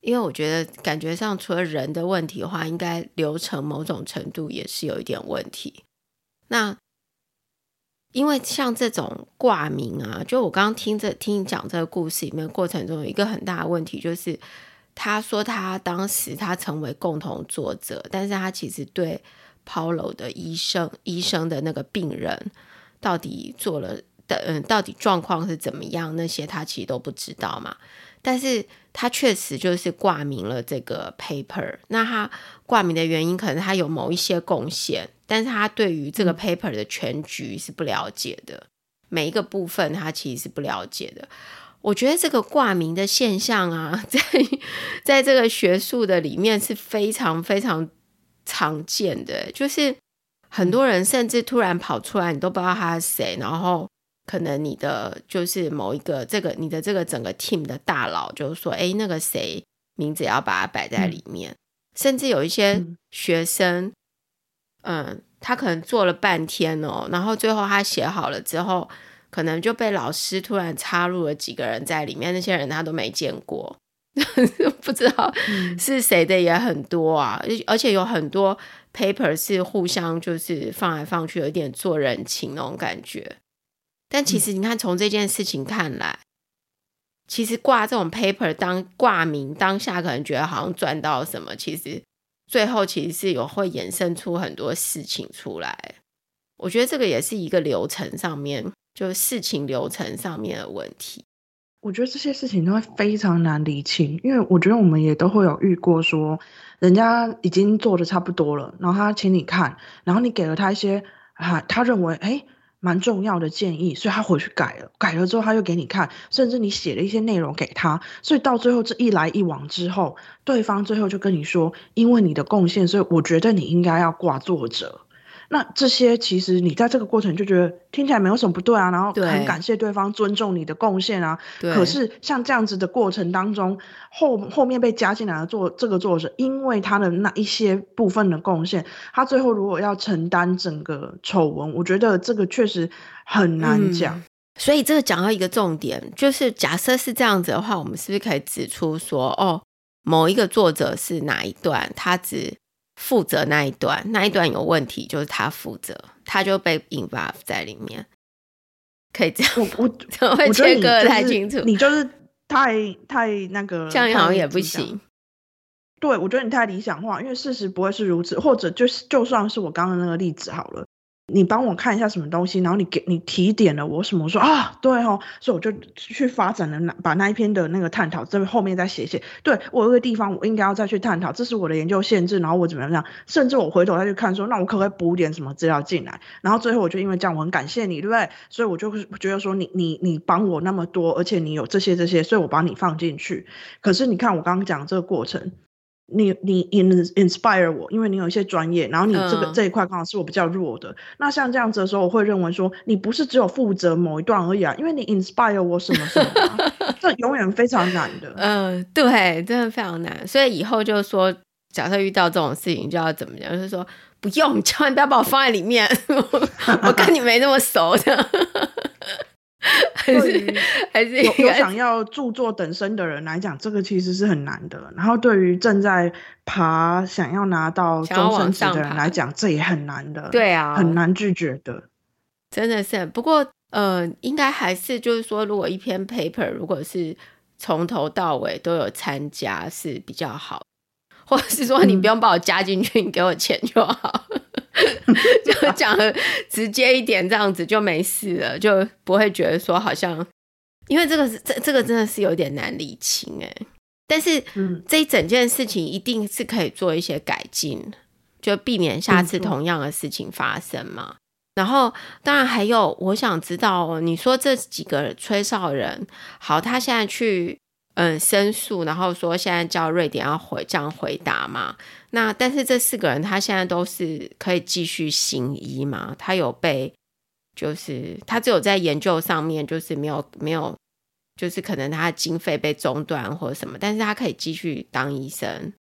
因为我觉得感觉上除了人的问题的话，应该流程某种程度也是有一点问题。那因为像这种挂名啊，就我刚刚听着听你讲这个故事里面过程中，有一个很大的问题，就是他说他当时他成为共同作者，但是他其实对 Paulo 的医生医生的那个病人到底做了的嗯，到底状况是怎么样，那些他其实都不知道嘛。但是他确实就是挂名了这个 paper。那他挂名的原因，可能他有某一些贡献，但是他对于这个 paper 的全局是不了解的，每一个部分他其实是不了解的。我觉得这个挂名的现象啊，在在这个学术的里面是非常非常常见的，就是很多人甚至突然跑出来，你都不知道他是谁，然后。可能你的就是某一个这个你的这个整个 team 的大佬，就是说，哎，那个谁名字也要把它摆在里面。嗯、甚至有一些学生，嗯、呃，他可能做了半天哦，然后最后他写好了之后，可能就被老师突然插入了几个人在里面，那些人他都没见过，不知道是谁的也很多啊，而且有很多 paper 是互相就是放来放去，有点做人情那种感觉。但其实你看，从这件事情看来，嗯、其实挂这种 paper 当挂名当下，可能觉得好像赚到什么，其实最后其实是有会衍生出很多事情出来。我觉得这个也是一个流程上面，就事情流程上面的问题。我觉得这些事情都会非常难理清，因为我觉得我们也都会有遇过，说人家已经做的差不多了，然后他请你看，然后你给了他一些啊，他认为哎。诶蛮重要的建议，所以他回去改了，改了之后他又给你看，甚至你写了一些内容给他，所以到最后这一来一往之后，对方最后就跟你说，因为你的贡献，所以我觉得你应该要挂作者。那这些其实你在这个过程就觉得听起来没有什么不对啊，然后很感谢对方尊重你的贡献啊。对。可是像这样子的过程当中，后后面被加进来的作这个作者，因为他的那一些部分的贡献，他最后如果要承担整个丑闻，我觉得这个确实很难讲。嗯，所以这个讲到一个重点，就是假设是这样子的话，我们是不是可以指出说，哦，某一个作者是哪一段，他只。负责那一段，那一段有问题，就是他负责，他就被 involve 在里面，可以这样。我我 怎么会切割太清楚？你就是太太那个，这样好像也不行。对，我觉得你太理想化，因为事实不会是如此，或者就是就算是我刚刚那个例子好了。你帮我看一下什么东西，然后你给你提点了我什么，我说啊，对哦，所以我就去发展了那把那一篇的那个探讨，这后面再写写。对，我有个地方我应该要再去探讨，这是我的研究限制，然后我怎么样，甚至我回头再去看说，那我可不可以补点什么资料进来？然后最后我就因为这样，我很感谢你，对不对？所以我就会觉得说你你你帮我那么多，而且你有这些这些，所以我把你放进去。可是你看我刚刚讲这个过程。你你 inspire 我，因为你有一些专业，然后你这个、嗯、这一块刚好是我比较弱的。那像这样子的时候，我会认为说，你不是只有负责某一段而已啊，因为你 inspire 我什么什么、啊，这永远非常难的。嗯，对，真的非常难。所以以后就是说，假设遇到这种事情，就要怎么讲？就是说，不用，你千万不要把我放在里面，我跟你没那么熟的。对于还是有有想要著作等身的人来讲，这个其实是很难的。然后对于正在爬想要拿到终身职的人来讲，这也很难的。对啊，很难拒绝的。真的是，不过呃，应该还是就是说，如果一篇 paper 如果是从头到尾都有参加是比较好，或者是说你不用把我加进去，嗯、你给我钱就好。就讲的直接一点，这样子就没事了，就不会觉得说好像，因为这个是这这个真的是有点难理清哎。但是，这一整件事情一定是可以做一些改进，就避免下次同样的事情发生嘛。然后，当然还有，我想知道，你说这几个吹哨人，好，他现在去。嗯，申诉，然后说现在叫瑞典要回这样回答嘛？那但是这四个人他现在都是可以继续行医嘛？他有被，就是他只有在研究上面就是没有没有，就是可能他的经费被中断或者什么，但是他可以继续当医生。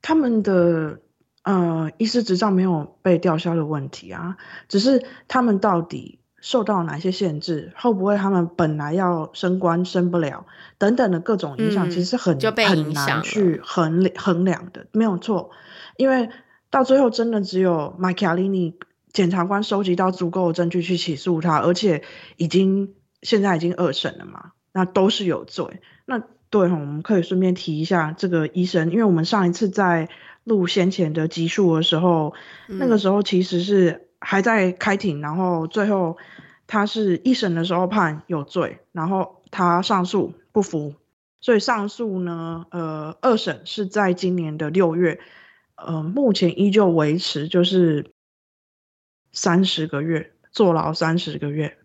他们的呃医师执照没有被吊销的问题啊，只是他们到底受到哪些限制？会不会他们本来要升官升不了？等等的各种影响，其实很、嗯、很难去衡衡量的，没有错。因为到最后，真的只有麦卡利尼检察官收集到足够的证据去起诉他，而且已经现在已经二审了嘛，那都是有罪。那对，我们可以顺便提一下这个医生，因为我们上一次在录先前的集数的时候，嗯、那个时候其实是。还在开庭，然后最后他是一审的时候判有罪，然后他上诉不服，所以上诉呢，呃，二审是在今年的六月，呃，目前依旧维持就是三十个月坐牢三十个月。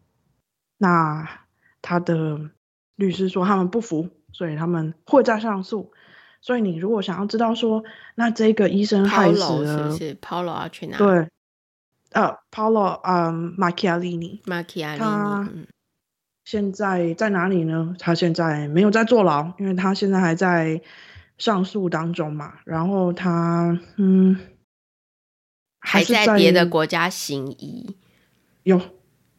那他的律师说他们不服，所以他们会再上诉。所以你如果想要知道说，那这个医生害死了，是不是 Paolo 要去哪？对。呃，Paolo，嗯，Macchiarini，Macchiarini，他现在在哪里呢？他现在没有在坐牢，因为他现在还在上诉当中嘛。然后他，嗯，还在别的国家行医。有，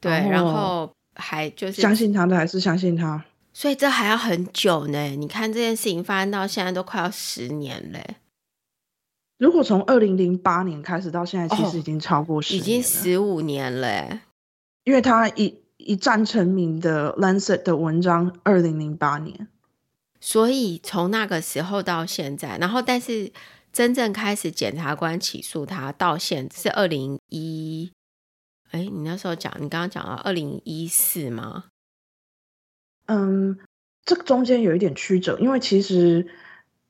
对，然后还就是相信他的还是相信他，所以这还要很久呢。你看这件事情发生到现在都快要十年嘞。如果从二零零八年开始到现在，其实已经超过十，哦，已经十五年了。因为他一一战成名的《Lancet》的文章，二零零八年，所以从那个时候到现在，然后但是真正开始检察官起诉他到现在是二零一，哎，你那时候讲，你刚刚讲到二零一四吗？嗯，这个中间有一点曲折，因为其实。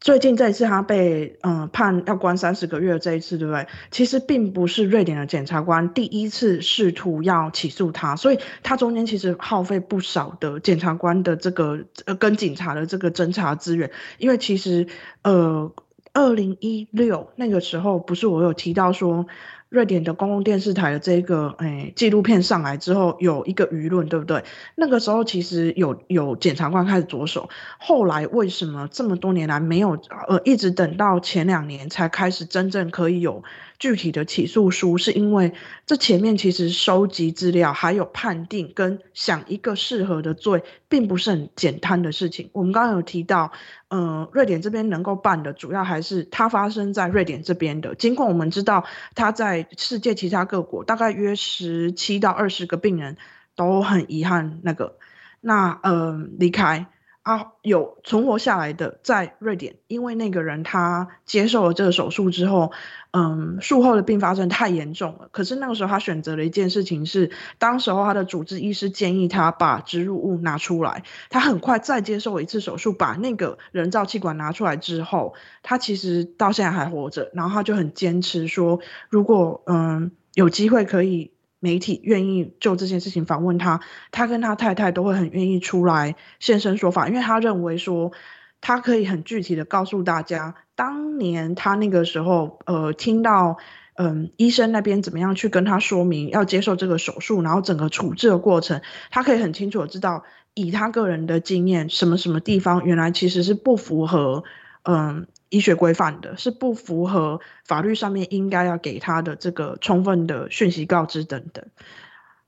最近这一次他被嗯、判要关三十个月这一次，对不对？其实并不是瑞典的检察官第一次试图要起诉他，所以他中间其实耗费不少的检察官的这个呃跟警察的这个侦查资源，因为其实呃二零一六那个时候不是我有提到说。瑞典的公共电视台的这个诶纪录片上来之后，有一个舆论，对不对？那个时候其实有有检察官开始着手，后来为什么这么多年来没有呃一直等到前两年才开始真正可以有具体的起诉书？是因为这前面其实收集资料，还有判定跟想一个适合的罪，并不是很简单的事情。我们刚刚有提到。呃，瑞典这边能够办的，主要还是它发生在瑞典这边的。尽管我们知道它在世界其他各国，大概约十七到二十个病人都很遗憾那个，那呃离开。啊，有存活下来的在瑞典，因为那个人他接受了这个手术之后，嗯，术后的并发症太严重了。可是那个时候他选择了一件事情是，当时候他的主治医师建议他把植入物拿出来。他很快再接受一次手术，把那个人造气管拿出来之后，他其实到现在还活着。然后他就很坚持说，如果嗯有机会可以。媒体愿意就这件事情访问他，他跟他太太都会很愿意出来现身说法，因为他认为说他可以很具体的告诉大家，当年他那个时候，呃，听到嗯医生那边怎么样去跟他说明要接受这个手术，然后整个处置的过程，他可以很清楚的知道，以他个人的经验，什么什么地方原来其实是不符合嗯。医学规范的是不符合法律上面应该要给他的这个充分的讯息告知等等。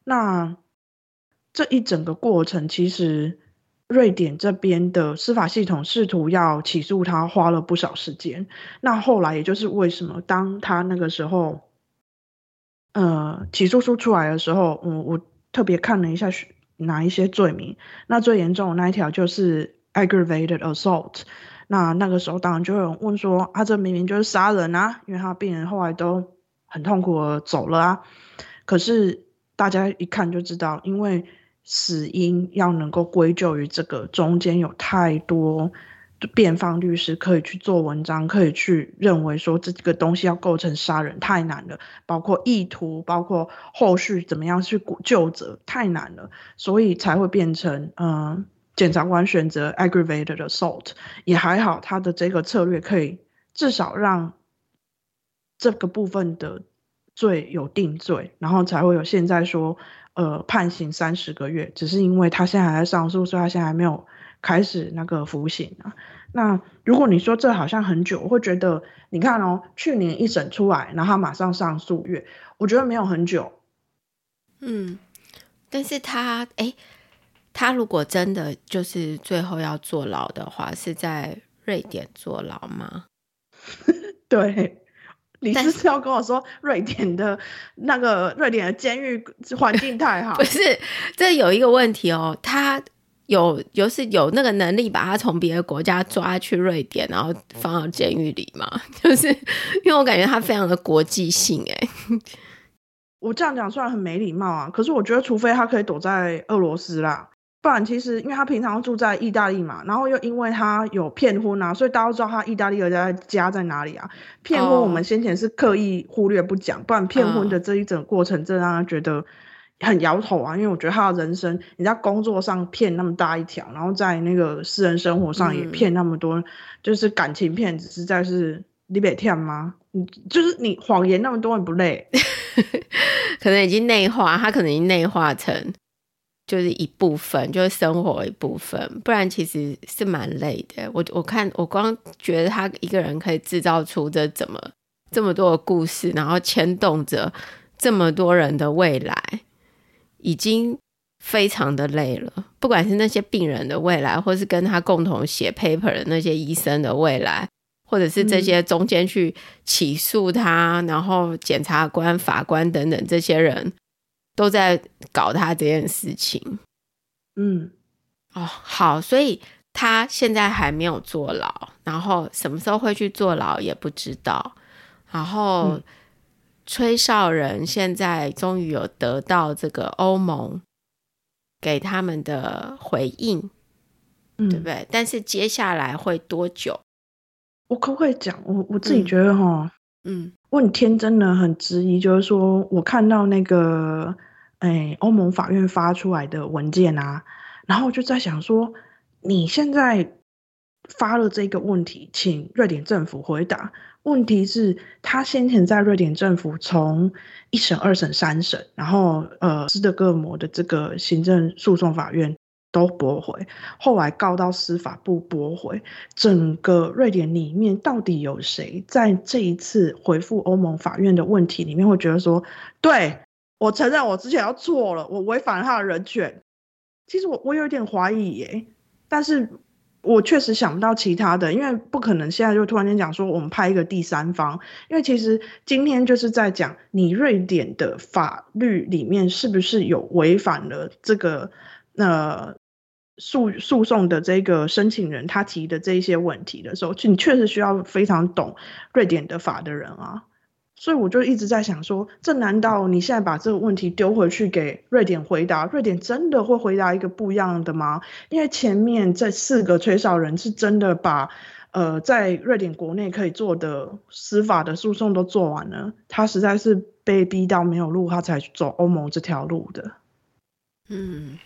那这一整个过程，其实瑞典这边的司法系统试图要起诉他，花了不少时间。那后来也就是为什么当他那个时候，呃，起诉书出来的时候，我我特别看了一下哪一些罪名。那最严重的那一条就是 aggravated assault。那那个时候，当然就有人问说：“啊，这明明就是杀人啊！”因为他病人后来都很痛苦的走了啊。可是大家一看就知道，因为死因要能够归咎于这个，中间有太多辩方律师可以去做文章，可以去认为说这个东西要构成杀人太难了，包括意图，包括后续怎么样去救责太难了，所以才会变成嗯。检察官选择 aggravated assault 也还好，他的这个策略可以至少让这个部分的罪有定罪，然后才会有现在说呃判刑三十个月，只是因为他现在还在上诉，所以他现在还没有开始那个服刑啊。那如果你说这好像很久，我会觉得你看哦，去年一审出来，然后他马上上诉月，我觉得没有很久。嗯。但是他哎，他如果真的就是最后要坐牢的话，是在瑞典坐牢吗？对，你是，是要跟我说瑞典的那个瑞典的监狱环境太好？不是，这有一个问题哦，他有就是有那个能力把他从别的国家抓去瑞典，然后放到监狱里吗？就是因为我感觉他非常的国际性哎。我这样讲虽然很没礼貌啊，可是我觉得除非他可以躲在俄罗斯啦，不然其实因为他平常住在意大利嘛，然后又因为他有骗婚啊，所以大家都知道他意大利的家家在哪里啊。骗婚我们先前是刻意忽略不讲，不然骗婚的这一整个过程真的让他觉得很摇头啊。因为我觉得他的人生，你在工作上骗那么大一条，然后在那个私人生活上也骗那么多，嗯、就是感情骗子，实在是你别骗吗？你就是你谎言那么多，你不累？可能已经内化，他可能已经内化成就是一部分，就是生活一部分。不然其实是蛮累的。我我看我光觉得他一个人可以制造出这怎么这么多的故事，然后牵动着这么多人的未来，已经非常的累了。不管是那些病人的未来，或是跟他共同写 paper 的那些医生的未来。或者是这些中间去起诉他，嗯、然后检察官、法官等等这些人都在搞他这件事情。嗯，哦，好，所以他现在还没有坐牢，然后什么时候会去坐牢也不知道。然后、嗯、吹哨人现在终于有得到这个欧盟给他们的回应，嗯、对不对？但是接下来会多久？我可不可以讲？我我自己觉得哈，嗯，我很天真的很质疑，就是说我看到那个，哎，欧盟法院发出来的文件啊，然后我就在想说，你现在发了这个问题，请瑞典政府回答。问题是，他先前在瑞典政府从一审、二审、三审，然后呃，斯德哥尔摩的这个行政诉讼法院。都驳回，后来告到司法部驳回，整个瑞典里面到底有谁在这一次回复欧盟法院的问题里面会觉得说，对，我承认我之前要错了，我违反了他的人权。其实我我有点怀疑耶，但是我确实想不到其他的，因为不可能现在就突然间讲说我们派一个第三方，因为其实今天就是在讲你瑞典的法律里面是不是有违反了这个。那诉诉讼的这个申请人他提的这一些问题的时候，你确实需要非常懂瑞典的法的人啊。所以我就一直在想说，这难道你现在把这个问题丢回去给瑞典回答，瑞典真的会回答一个不一样的吗？因为前面这四个吹哨人是真的把呃在瑞典国内可以做的司法的诉讼都做完了，他实在是被逼到没有路，他才走欧盟这条路的。嗯。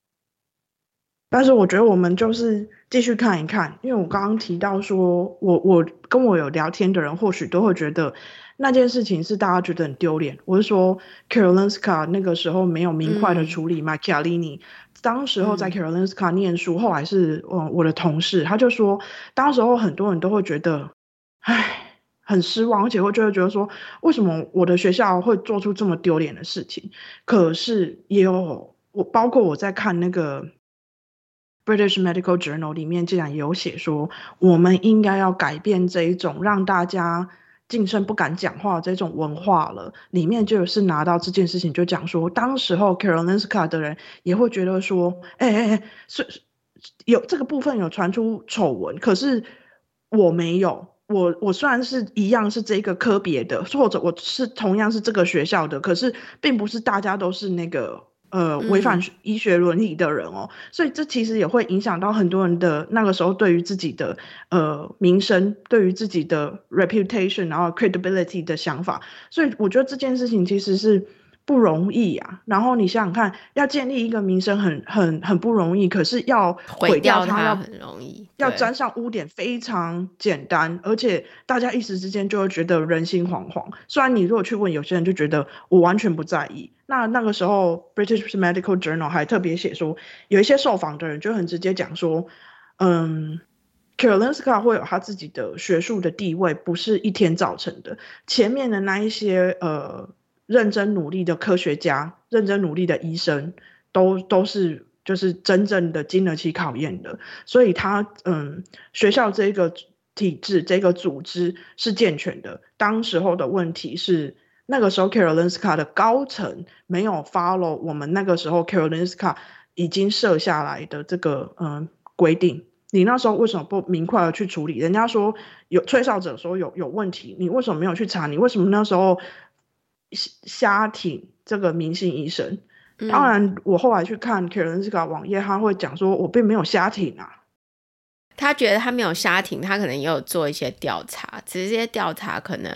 但是我觉得我们就是继续看一看，因为我刚刚提到说，我我跟我有聊天的人或许都会觉得那件事情是大家觉得很丢脸。我是说，Karolinska 那个时候没有明快的处理 Macchiarini，当时候在 Karolinska 念书，后来是嗯我的同事，他就说，当时候很多人都会觉得，唉，很失望，而且会就会觉得说，为什么我的学校会做出这么丢脸的事情？可是也有我，包括我在看那个。British Medical Journal 里面竟然有写说，我们应该要改变这一种让大家晋升不敢讲话这种文化了。里面就是拿到这件事情就讲说，当时候 Karolinska 的人也会觉得说，哎哎哎，是有这个部分有传出丑闻，可是我没有，我我虽然是一样是这个科别的，或者我是同样是这个学校的，可是并不是大家都是那个。呃，违反医学伦理的人哦，嗯、所以这其实也会影响到很多人的那个时候对于自己的呃名声，对于自己的 reputation，然后 credibility 的想法。所以我觉得这件事情其实是不容易啊。然后你想想看，要建立一个名声很很很不容易，可是要毁掉它要很容易，要沾上污点非常简单，而且大家一时之间就会觉得人心惶惶。虽然你如果去问有些人，就觉得我完全不在意。那那个时候，British Medical Journal 还特别写说，有一些受访的人就很直接讲说，嗯，Karolinska 会有他自己的学术的地位，不是一天造成的。前面的那一些呃认真努力的科学家、认真努力的医生，都都是就是真正的经得起考验的，所以他嗯，学校这个体制这个组织是健全的。当时候的问题是，那个时候 Karolinska 的高层没有 follow 我们那个时候 Karolinska 已经设下来的这个嗯规定。你那时候为什么不明快的去处理？人家说有吹哨者说有有问题，你为什么没有去查？你为什么那时候瞎挺这个明星医生？嗯、当然，我后来去看 Karolinska 网页，他会讲说，我并没有瞎挺啊。他觉得他没有瞎挺，他可能也有做一些调查，只是这些调查可能，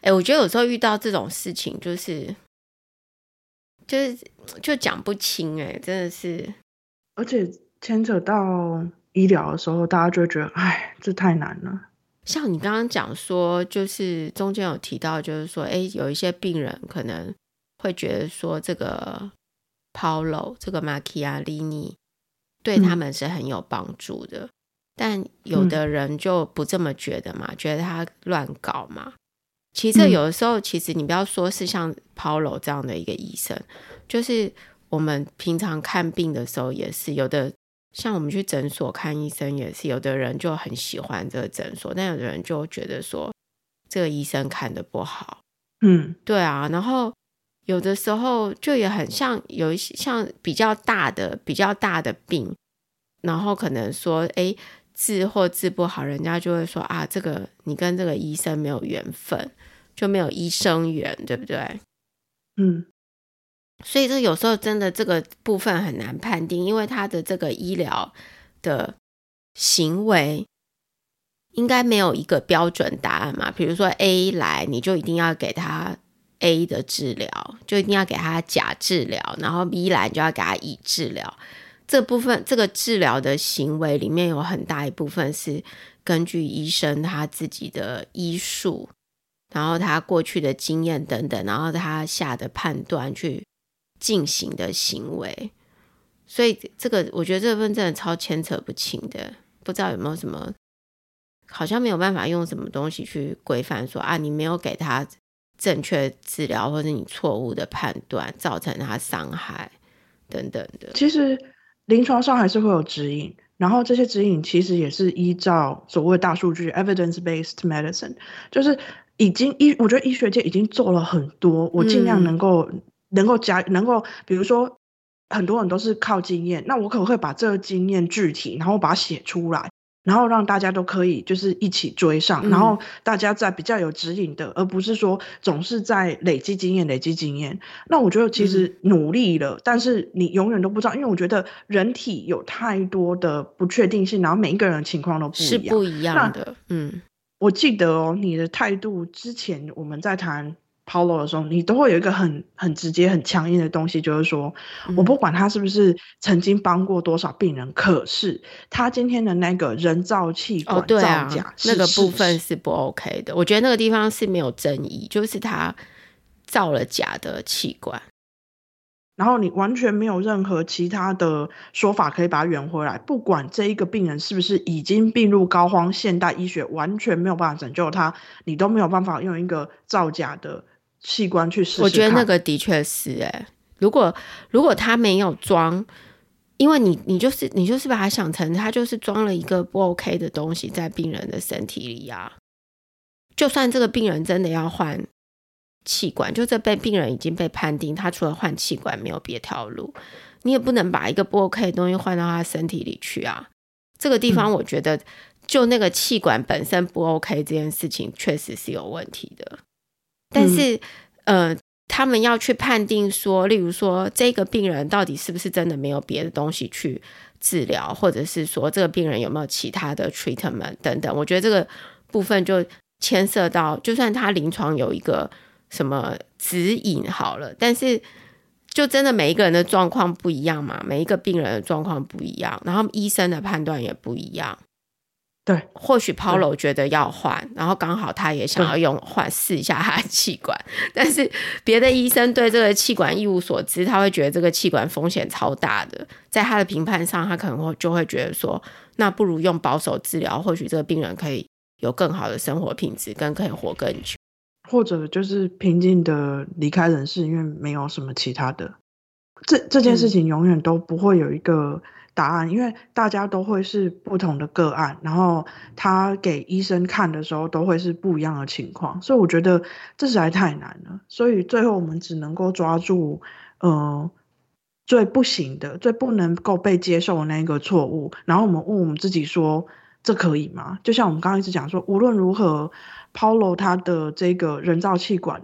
哎、欸，我觉得有时候遇到这种事情，就是就是就讲不清、欸，哎，真的是，而且牵扯到。医疗的时候，大家就会觉得，哎，这太难了。像你刚刚讲说，就是中间有提到，就是说，哎，有一些病人可能会觉得说，这个 Paolo 这个 Macchiarini 对他们是很有帮助的，嗯、但有的人就不这么觉得嘛，嗯、觉得他乱搞嘛。其实有的时候，嗯、其实你不要说是像 Paolo 这样的一个医生，就是我们平常看病的时候也是有的。像我们去诊所看医生也是，有的人就很喜欢这个诊所，但有的人就觉得说这个医生看得不好。嗯，对啊。然后有的时候就也很像有一些像比较大的、比较大的病，然后可能说哎治或治不好，人家就会说啊，这个你跟这个医生没有缘分，就没有医生缘，对不对？嗯。所以这有时候真的这个部分很难判定，因为他的这个医疗的行为应该没有一个标准答案嘛。比如说 A 来，你就一定要给他 A 的治疗，就一定要给他甲治疗，然后 B 来你就要给他乙治疗。这部分这个治疗的行为里面有很大一部分是根据医生他自己的医术，然后他过去的经验等等，然后他下的判断去。进行的行为，所以这个我觉得这部分真的超牵扯不清的，不知道有没有什么，好像没有办法用什么东西去规范说啊，你没有给他正确治疗，或者你错误的判断造成他伤害等等的。其实临床上还是会有指引，然后这些指引其实也是依照所谓大数据 （evidence-based medicine），就是已经医，我觉得医学界已经做了很多，我尽量能够、嗯。能够加，能够比如说，很多人都是靠经验，那我可不可以把这个经验具体，然后把它写出来，然后让大家都可以就是一起追上，嗯、然后大家在比较有指引的，而不是说总是在累积经验、累积经验。那我觉得其实努力了，嗯、但是你永远都不知道，因为我觉得人体有太多的不确定性，然后每一个人的情况都不一样，是不一样的。嗯，我记得哦，你的态度之前我们在谈。Paolo 的时候，你都会有一个很很直接、很强硬的东西，就是说，我不管他是不是曾经帮过多少病人，嗯、可是他今天的那个人造气管造假、那个部分是不 OK 的。我觉得那个地方是没有争议，就是他造了假的器官，然后你完全没有任何其他的说法可以把它圆回来。不管这一个病人是不是已经病入膏肓，现代医学完全没有办法拯救他，你都没有办法用一个造假的。器官去试试，我觉得那个的确是哎、欸，如果如果他没有装，因为你你就是你就是把它想成他就是装了一个不 OK 的东西在病人的身体里呀、啊。就算这个病人真的要换气管，就这被病人已经被判定他除了换气管没有别条路，你也不能把一个不 OK 的东西换到他身体里去啊。这个地方我觉得就那个气管本身不 OK 这件事情确实是有问题的。但是，嗯、呃，他们要去判定说，例如说，这个病人到底是不是真的没有别的东西去治疗，或者是说，这个病人有没有其他的 treatment 等等。我觉得这个部分就牵涉到，就算他临床有一个什么指引好了，但是就真的每一个人的状况不一样嘛，每一个病人的状况不一样，然后医生的判断也不一样。对，或许 Paolo 觉得要换，然后刚好他也想要用换试一下他的气管，但是别的医生对这个气管一无所知，他会觉得这个气管风险超大的，在他的评判上，他可能会就会觉得说，那不如用保守治疗，或许这个病人可以有更好的生活品质，更可以活更久，或者就是平静的离开人世，因为没有什么其他的。这这件事情永远都不会有一个答案，因为大家都会是不同的个案，然后他给医生看的时候都会是不一样的情况，所以我觉得这实在太难了。所以最后我们只能够抓住，呃，最不行的、最不能够被接受的那个错误，然后我们问我们自己说：这可以吗？就像我们刚刚一直讲说，无论如何，Paulo 他的这个人造气管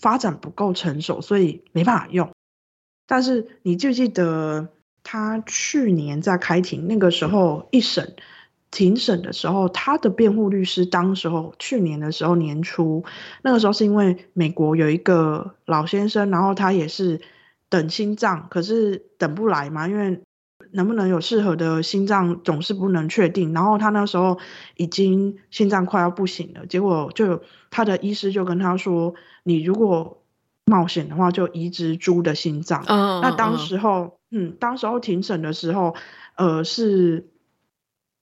发展不够成熟，所以没办法用。但是你记不记得他去年在开庭那个时候一审庭审的时候，他的辩护律师当时候去年的时候年初，那个时候是因为美国有一个老先生，然后他也是等心脏，可是等不来嘛，因为能不能有适合的心脏总是不能确定。然后他那时候已经心脏快要不行了，结果就他的医师就跟他说：“你如果。”冒险的话，就移植猪的心脏。Oh, 那当时候，oh. 嗯，当时候庭审的时候，呃，是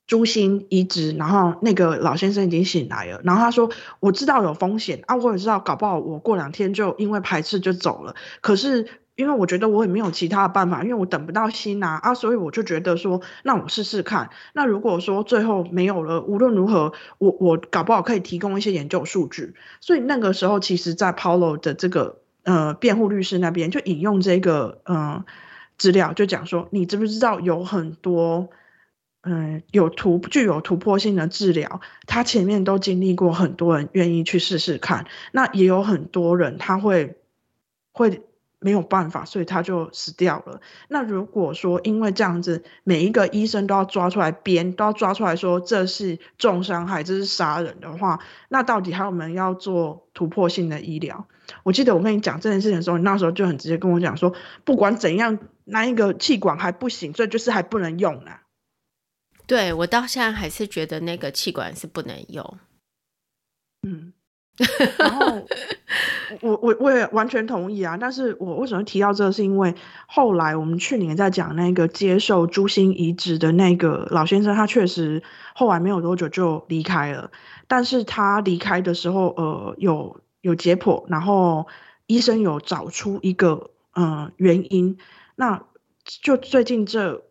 猪心移植，然后那个老先生已经醒来了，然后他说：“我知道有风险啊，我也知道，搞不好我过两天就因为排斥就走了。可是因为我觉得我也没有其他的办法，因为我等不到心啊啊，所以我就觉得说，那我试试看。那如果说最后没有了，无论如何，我我搞不好可以提供一些研究数据。所以那个时候，其实，在 Paulo 的这个。呃，辩护律师那边就引用这个呃资料，就讲说，你知不知道有很多嗯、有突具有突破性的治疗，他前面都经历过很多人愿意去试试看，那也有很多人他会会。没有办法，所以他就死掉了。那如果说因为这样子，每一个医生都要抓出来编，都要抓出来说这是重伤害，这是杀人的话，那到底还有没有要做突破性的医疗？我记得我跟你讲这件事情的时候，你那时候就很直接跟我讲说，不管怎样，那一个气管还不行，所以就是还不能用啊。对，我到现在还是觉得那个气管是不能用。嗯。然后我我我也完全同意啊，但是我为什么提到这个，是因为后来我们去年在讲那个接受朱心移植的那个老先生，他确实后来没有多久就离开了。但是他离开的时候，呃，有有解剖，然后医生有找出一个嗯、呃、原因，那就最近这。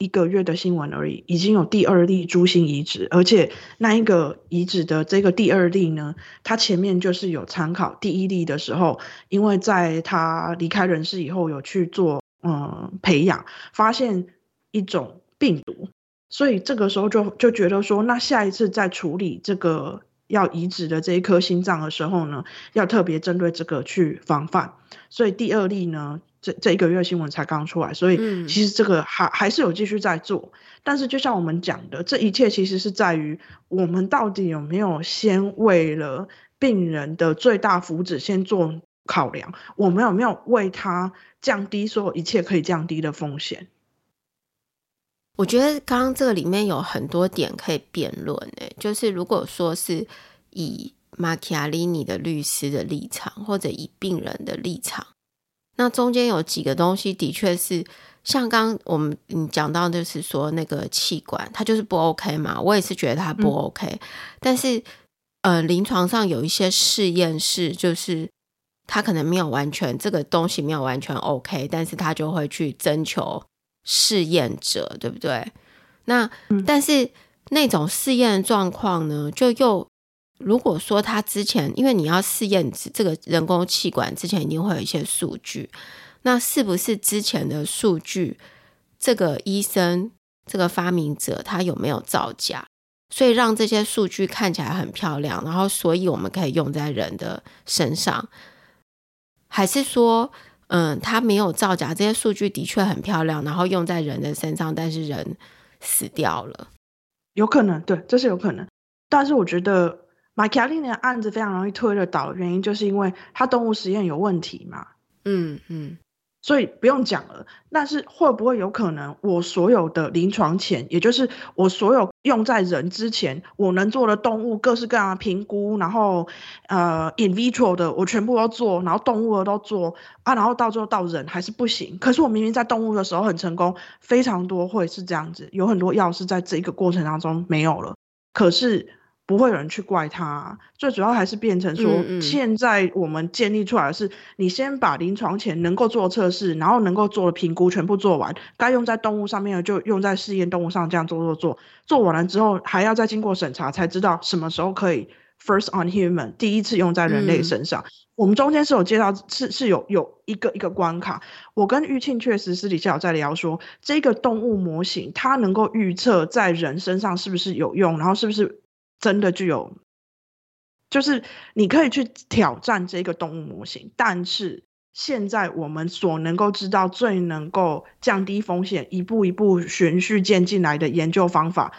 一个月的新闻而已，已经有第二例猪心移植，而且那一个移植的这个第二例呢，他前面就是有参考第一例的时候，因为在他离开人世以后有去做嗯培养，发现一种病毒，所以这个时候就就觉得说，那下一次再处理这个要移植的这一颗心脏的时候呢，要特别针对这个去防范，所以第二例呢。这这一个月新闻才刚出来，所以其实这个还还是有继续在做。嗯。但是就像我们讲的，这一切其实是在于我们到底有没有先为了病人的最大福祉先做考量，我们有没有为他降低所有一切可以降低的风险？我觉得刚刚这个里面有很多点可以辩论诶，就是如果说是以马基亚利尼的律师的立场，或者以病人的立场。那中间有几个东西的确是像刚刚我们你讲到，就是说那个气管它就是不 OK 嘛，我也是觉得它不 OK，嗯。但是呃，临床上有一些试验室，就是他可能没有完全这个东西没有完全 OK，但是他就会去征求试验者，对不对？那，嗯，但是那种试验状况呢，就又。如果说他之前，因为你要试验这个人工气管之前一定会有一些数据，那是不是之前的数据，这个医生这个发明者他有没有造假，所以让这些数据看起来很漂亮，然后所以我们可以用在人的身上，还是说，嗯，他没有造假，这些数据的确很漂亮，然后用在人的身上，但是人死掉了，有可能，对，这是有可能，但是我觉得。马卡利尼的案子非常容易推得倒的原因，就是因为他动物实验有问题嘛。嗯嗯，所以不用讲了。但是会不会有可能，我所有的临床前，也就是我所有用在人之前，我能做的动物各式各样的评估，然后呃 in vitro 的我全部都做，然后动物的都做啊，然后到最后到人还是不行。可是我明明在动物的时候很成功，非常多会是这样子，有很多药是在这个过程当中没有了。可是。不会有人去怪他啊。最主要还是变成说，现在我们建立出来的是，你先把临床前能够做测试，然后能够做的评估全部做完，该用在动物上面的就用在试验动物上，这样做做做，做完了之后还要再经过审查，才知道什么时候可以 first on human 第一次用在人类身上。嗯、我们中间是有介绍，是是有有一个一个关卡。我跟玉庆确实私底下有在聊说，这个动物模型它能够预测在人身上是不是有用，然后是不是真的具有，就是你可以去挑战这个动物模型。但是现在我们所能够知道最能够降低风险、一步一步循序渐进来的研究方法，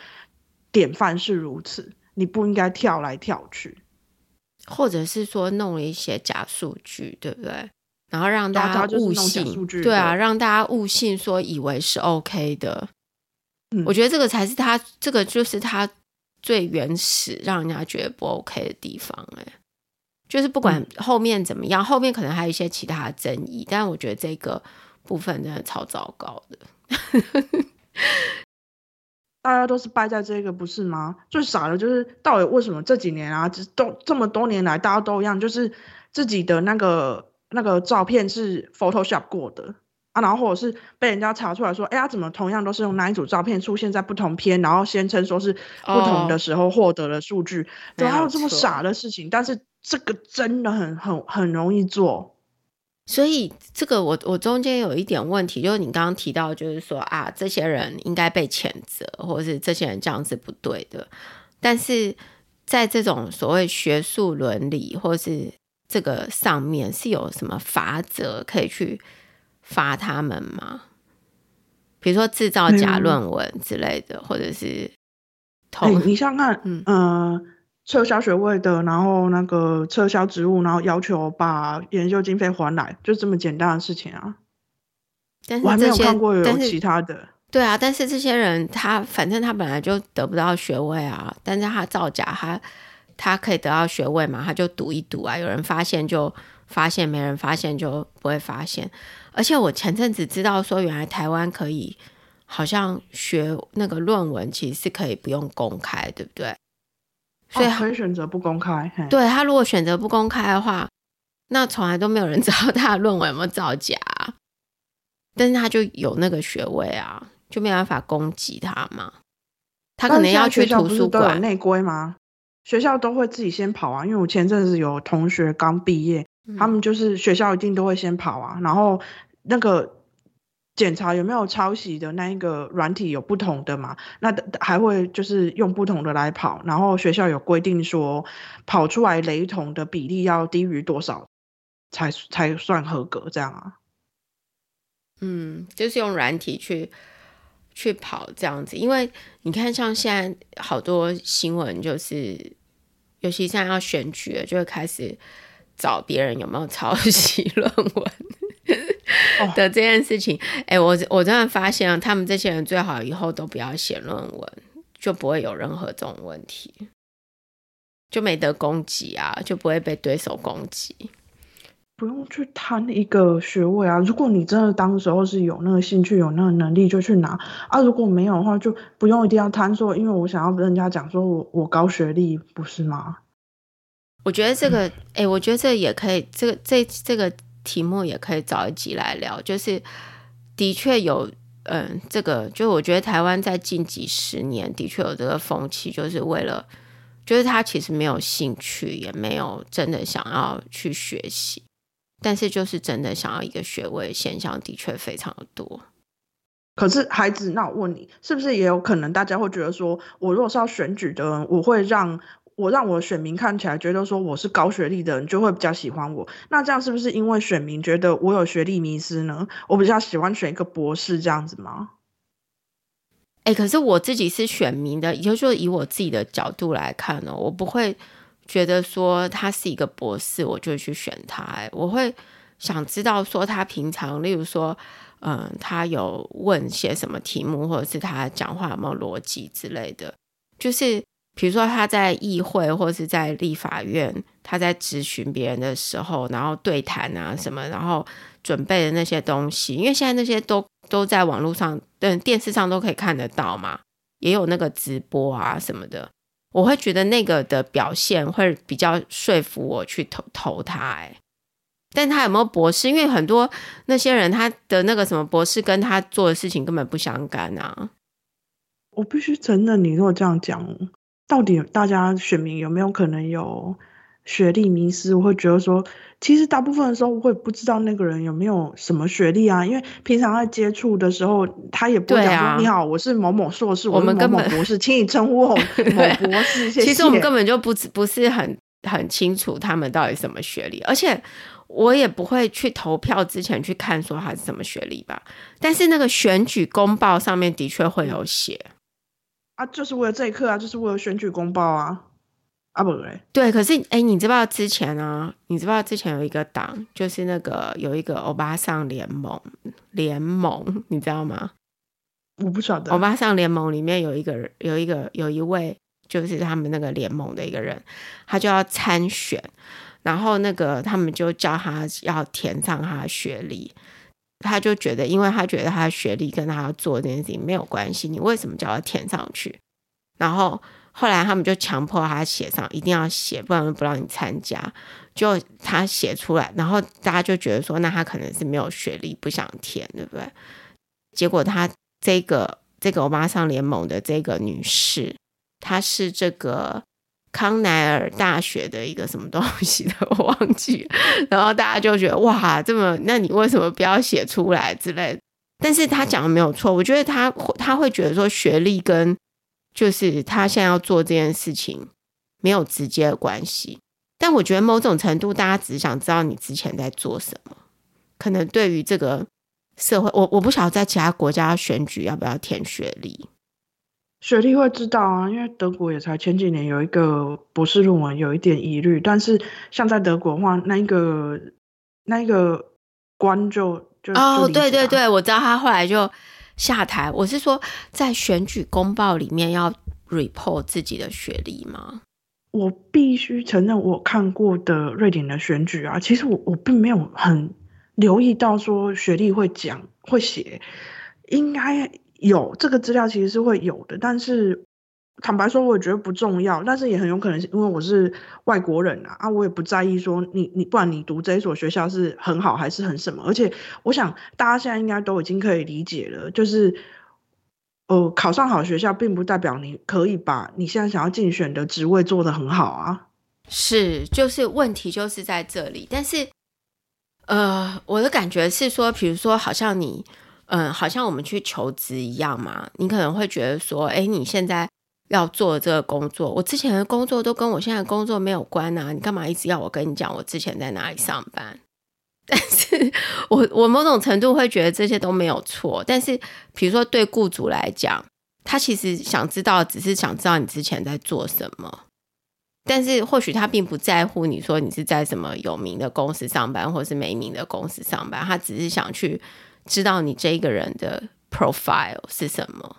典范是如此。你不应该跳来跳去，或者是说弄了一些假数据，对不对？然后让大家误信，对啊，让大家误信，说以为是 OK 的。嗯，我觉得这个才是他，这个就是他最原始让人家觉得不 OK 的地方。哎，就是不管后面怎么样，嗯，后面可能还有一些其他的争议，但是我觉得这个部分真的超糟糕的。大家都是败在这个，不是吗？最傻的就是到底为什么这几年啊，这都这么多年来，大家都一样，就是自己的那个那个照片是 Photoshop 过的啊，然后或者是被人家查出来说，哎呀，怎么同样都是用那一组照片出现在不同篇，然后宣称说是不同的时候获得了数据，怎么还有这么傻的事情？但是这个真的很很很容易做。所以这个我我中间有一点问题，就是你刚刚提到，就是说啊，这些人应该被谴责，或者是这些人这样是不对的。但是在这种所谓学术伦理或是这个上面，是有什么法则可以去罚他们吗？比如说制造假论文之类的，嗯、或者是偷、欸、你想看，嗯。呃撤销学位的，然后那个撤销职务，然后要求把研究经费还来，就这么简单的事情啊。但是我还没有看过有其他的。对啊，但是这些人他反正他本来就得不到学位啊，但是他造假，他他可以得到学位嘛，他就赌一赌啊，有人发现就发现，没人发现就不会发现。而且我前阵子知道说，原来台湾可以好像学那个论文，其实是可以不用公开，对不对？所以、哦、可以选择不公开。对，他如果选择不公开的话，那从来都没有人知道他的论文有没有造假，但是他就有那个学位啊，就没办法攻击他嘛。他可能要去图书馆内规吗？学校都会自己先跑啊，因为我前阵子有同学刚毕业，嗯、他们就是学校一定都会先跑啊，然后那个。检查有没有抄袭的那一个软体有不同的嘛？那还会就是用不同的来跑，然后学校有规定说跑出来雷同的比例要低于多少才才算合格这样啊？嗯，就是用软体去去跑这样子，因为你看像现在好多新闻就是，尤其现在要选举了，就会开始找别人有没有抄袭论文。的这件事情，哎、欸，我我真的发现他们这些人最好以后都不要写论文，就不会有任何这种问题，就没得攻击啊，就不会被对手攻击。不用去贪一个学位啊！如果你真的当时候是有那个兴趣、有那个能力，就去拿啊！如果没有的话，就不用一定要贪说，因为我想要跟人家讲说我我高学历，不是吗？我觉得这个，哎、我觉得这也可以，这个这这个。题目也可以找一集来聊，就是的确有，嗯，这个就我觉得台湾在近几十年的确有这个风气，就是为了，就是他其实没有兴趣，也没有真的想要去学习，但是就是真的想要一个学位现象的确非常的多。可是孩子，那我问你，是不是也有可能大家会觉得说，我如果是要选举的人，我会让。我让我选民看起来觉得说我是高学历的人，就会比较喜欢我。那这样是不是因为选民觉得我有学历迷思呢？我比较喜欢选一个博士这样子吗？哎、可是我自己是选民的，也就是说以我自己的角度来看呢，我不会觉得说他是一个博士，我就去选他。哎，我会想知道说他平常，例如说，嗯，他有问些什么题目，或者是他讲话有没有逻辑之类的，就是。比如说他在议会或者是在立法院，他在质询别人的时候，然后对谈啊什么，然后准备的那些东西，因为现在那些都都在网络上、嗯，电视上都可以看得到嘛，也有那个直播啊什么的。我会觉得那个的表现会比较说服我去投投他。哎，但他有没有博士？因为很多那些人他的那个什么博士跟他做的事情根本不相干啊。我必须承认，你如果这样讲，到底大家选民有没有可能有学历迷思？我会觉得说。其实大部分的时候，我会不知道那个人有没有什么学历啊，因为平常在接触的时候，他也不会讲说、啊、你好，我是某某硕士，我们某某博士，请你称呼我 某博士。谢谢。其实我们根本就不不是很很清楚他们到底什么学历，而且我也不会去投票之前去看说他是什么学历吧。但是那个选举公报上面的确会有写啊，就是为了这一刻啊，就是为了选举公报啊。啊不对，对，可是哎，你知不知道之前啊？你知不知道之前有一个党，就是那个有一个欧巴桑联盟联盟，你知道吗？我不晓得。欧巴桑联盟里面有一个人，有一个有一位，就是他们那个联盟的一个人，他就要参选，然后那个他们就叫他要填上他的学历，他就觉得，因为他觉得他的学历跟他要做这件事情没有关系，你为什么叫他填上去？然后。后来他们就强迫他写上，一定要写，不然不让你参加。就他写出来，然后大家就觉得说，那他可能是没有学历，不想填，对不对？结果他这个这个欧巴桑联盟的这个女士，她是这个康奈尔大学的一个什么东西的，我忘记。然后大家就觉得哇，这么，那你为什么不要写出来之类的？但是他讲的没有错，我觉得他他会觉得说学历跟就是他现在要做这件事情没有直接的关系，但我觉得某种程度，大家只想知道你之前在做什么。可能对于这个社会，我我不晓得在其他国家选举要不要填学历。学历会知道啊，因为德国也才前几年有一个博士论文有一点疑虑，但是像在德国的话，那一个那一个官就就哦，对对对，我知道他后来就。下台，我是说，在选举公报里面要 report 自己的学历吗？我必须承认，我看过的瑞典的选举啊，其实我我并没有很留意到说学历会讲会写，应该有这个资料其实是会有的，但是。坦白说，我也觉得不重要，但是也很有可能是因为我是外国人啊，啊，我也不在意说你你，不然你读这一所学校是很好还是很什么，而且我想大家现在应该都已经可以理解了，就是，呃，考上好学校并不代表你可以把你现在想要竞选的职位做得很好啊。是，就是问题就是在这里，但是，呃，我的感觉是说，比如说，好像你，嗯、好像我们去求职一样嘛，你可能会觉得说，哎，你现在。要做这个工作，我之前的工作都跟我现在工作没有关啊！你干嘛一直要我跟你讲我之前在哪里上班？但是我我某种程度会觉得这些都没有错。但是比如说对雇主来讲，他其实想知道，只是想知道你之前在做什么。但是或许他并不在乎你说你是在什么有名的公司上班，或是没名的公司上班，他只是想去知道你这一个人的 profile 是什么。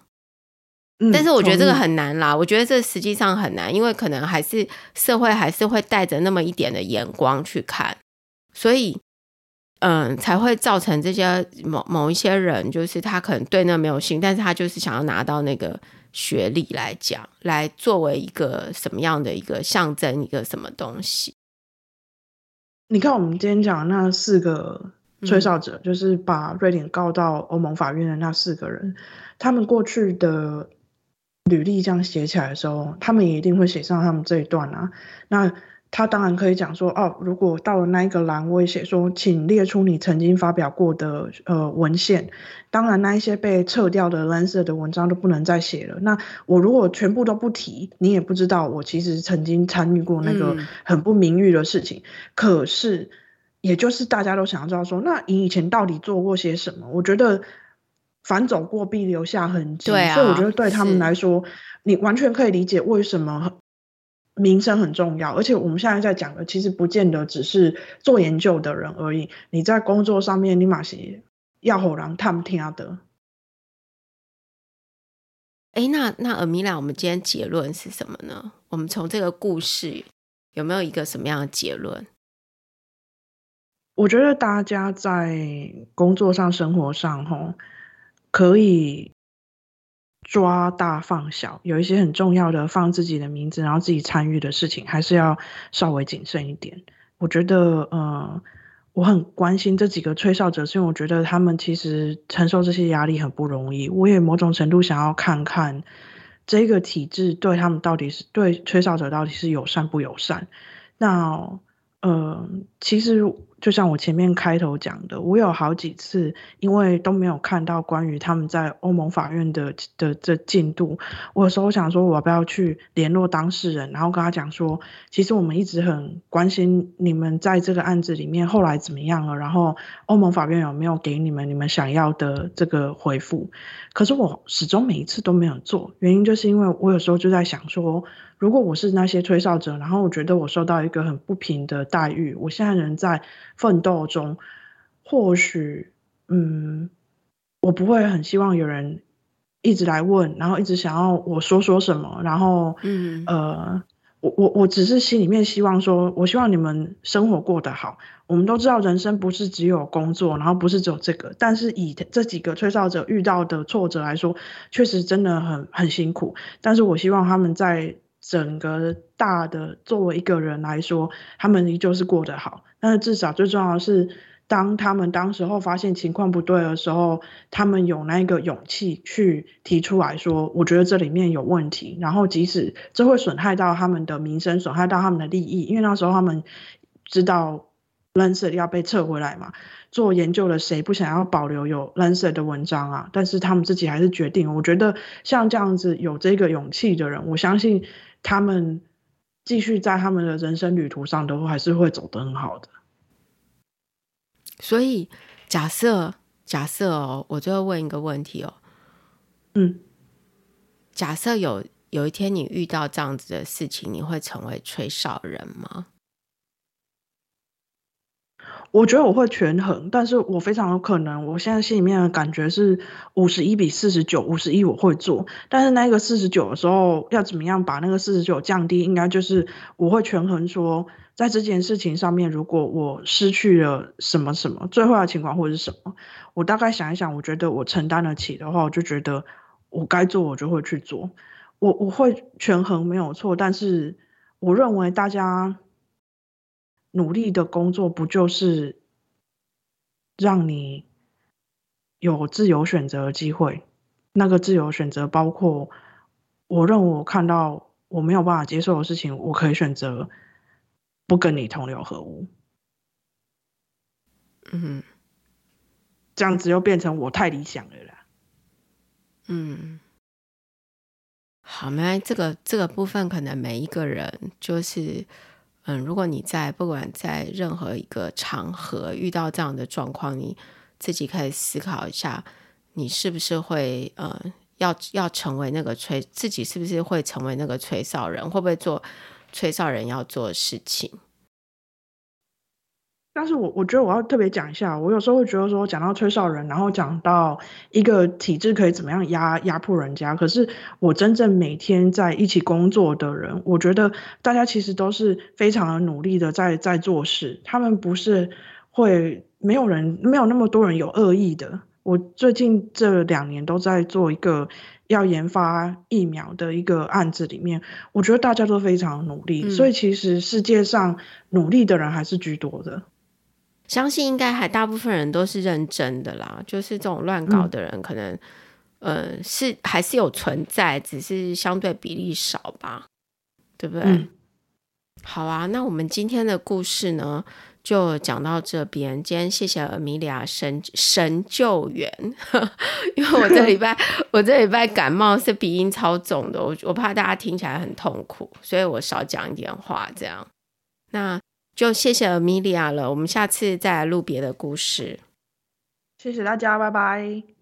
但是我觉得这个很难啦，我觉得这实际上很难，因为可能还是社会还是会带着那么一点的眼光去看，所以嗯，才会造成这些某某一些人，就是他可能对那没有心，但是他就是想要拿到那个学历来讲，来作为一个什么样的一个象征，一个什么东西。你看我们今天讲的那四个吹哨者，嗯，就是把瑞典告到欧盟法院的那四个人，他们过去的。履历这样写起来的时候，他们也一定会写上他们这一段啊。那他当然可以讲说，哦，如果到了那一个栏，我也写说，请列出你曾经发表过的呃文献。当然，那一些被撤掉的蓝色的文章都不能再写了。那我如果全部都不提，你也不知道我其实曾经参与过那个很不名誉的事情。嗯。可是，也就是大家都想要知道说，那你以前到底做过些什么？我觉得。反走过必留下痕迹，对啊，所以我觉得对他们来说，你完全可以理解为什么名声很重要。而且我们现在在讲的，其实不见得只是做研究的人而已。你在工作上面，你马是要让人探听的。哎，那那尔米拉，我们今天结论是什么呢？我们从这个故事有没有一个什么样的结论？我觉得大家在工作上、生活上，吼。可以抓大放小，有一些很重要的放自己的名字，然后自己参与的事情，还是要稍微谨慎一点。我觉得，呃，我很关心这几个吹哨者，是因为我觉得他们其实承受这些压力很不容易。我也某种程度想要看看这个体制对他们到底是对吹哨者到底是友善不友善。那，呃，其实。就像我前面开头讲的，我有好几次因为都没有看到关于他们在欧盟法院的的这进度，我有时候想说，我要不要去联络当事人，然后跟他讲说，其实我们一直很关心你们在这个案子里面后来怎么样了，然后欧盟法院有没有给你们你们想要的这个回复？可是我始终每一次都没有做，原因就是因为我有时候就在想说。如果我是那些吹哨者，然后我觉得我受到一个很不平的待遇，我现在人在奋斗中，或许，嗯，我不会很希望有人一直来问，然后一直想要我说说什么，然后，嗯，呃，我我我只是心里面希望说，我希望你们生活过得好。我们都知道人生不是只有工作，然后不是只有这个，但是以这几个吹哨者遇到的挫折来说，确实真的很很辛苦。但是我希望他们在整个大的作为一个人来说，他们依旧是过得好。但是至少最重要的是，当他们当时候发现情况不对的时候，他们有那个勇气去提出来说：“我觉得这里面有问题。”然后即使这会损害到他们的名声，损害到他们的利益，因为那时候他们知道 Lancet 要被撤回来嘛。做研究的谁不想要保留有 Lancet 的文章啊？但是他们自己还是决定。我觉得像这样子有这个勇气的人，我相信。他们继续在他们的人生旅途上，都还是会走得很好的。所以，假设假设哦，我最后问一个问题哦，嗯，假设有有一天你遇到这样子的事情，你会成为吹哨人吗？我觉得我会权衡，但是我非常有可能，我现在心里面的感觉是五十一比四十九，五十一我会做，但是那个四十九的时候要怎么样把那个四十九降低？应该就是我会权衡说，在这件事情上面，如果我失去了什么什么，最坏的情况会是什么？我大概想一想，我觉得我承担得起的话，我就觉得我该做，我就会去做。我我会权衡没有错，但是我认为大家。努力的工作不就是让你有自由选择的机会？那个自由选择包括，我认为我看到我没有办法接受的事情，我可以选择不跟你同流合污。嗯，这样子又变成我太理想了啦。嗯，好，那这个这个部分可能每一个人就是。嗯，如果你在不管在任何一个场合遇到这样的状况，你自己可以思考一下，你是不是会呃要要成为那个吹，自己是不是会成为那个吹哨人，会不会做吹哨人要做的事情？但是我我觉得我要特别讲一下，我有时候会觉得说，讲到吹哨人，然后讲到一个体制可以怎么样压压迫人家，可是我真正每天在一起工作的人，我觉得大家其实都是非常的努力的在在做事，他们不是会没有人没有那么多人有恶意的。我最近这两年都在做一个要研发疫苗的一个案子里面，我觉得大家都非常努力，嗯，所以其实世界上努力的人还是居多的。相信应该还大部分人都是认真的啦，就是这种乱搞的人，可能，嗯、呃，是还是有存在，只是相对比例少吧，对不对？嗯、好啊，那我们今天的故事呢，就讲到这边。今天谢谢阿米莉亚神神救援，因为我这礼拜我这礼拜感冒是鼻音超重的，我我怕大家听起来很痛苦，所以我少讲一点话，这样。那。就谢谢 Amelia 了，我们下次再来录别的故事。谢谢大家，拜拜。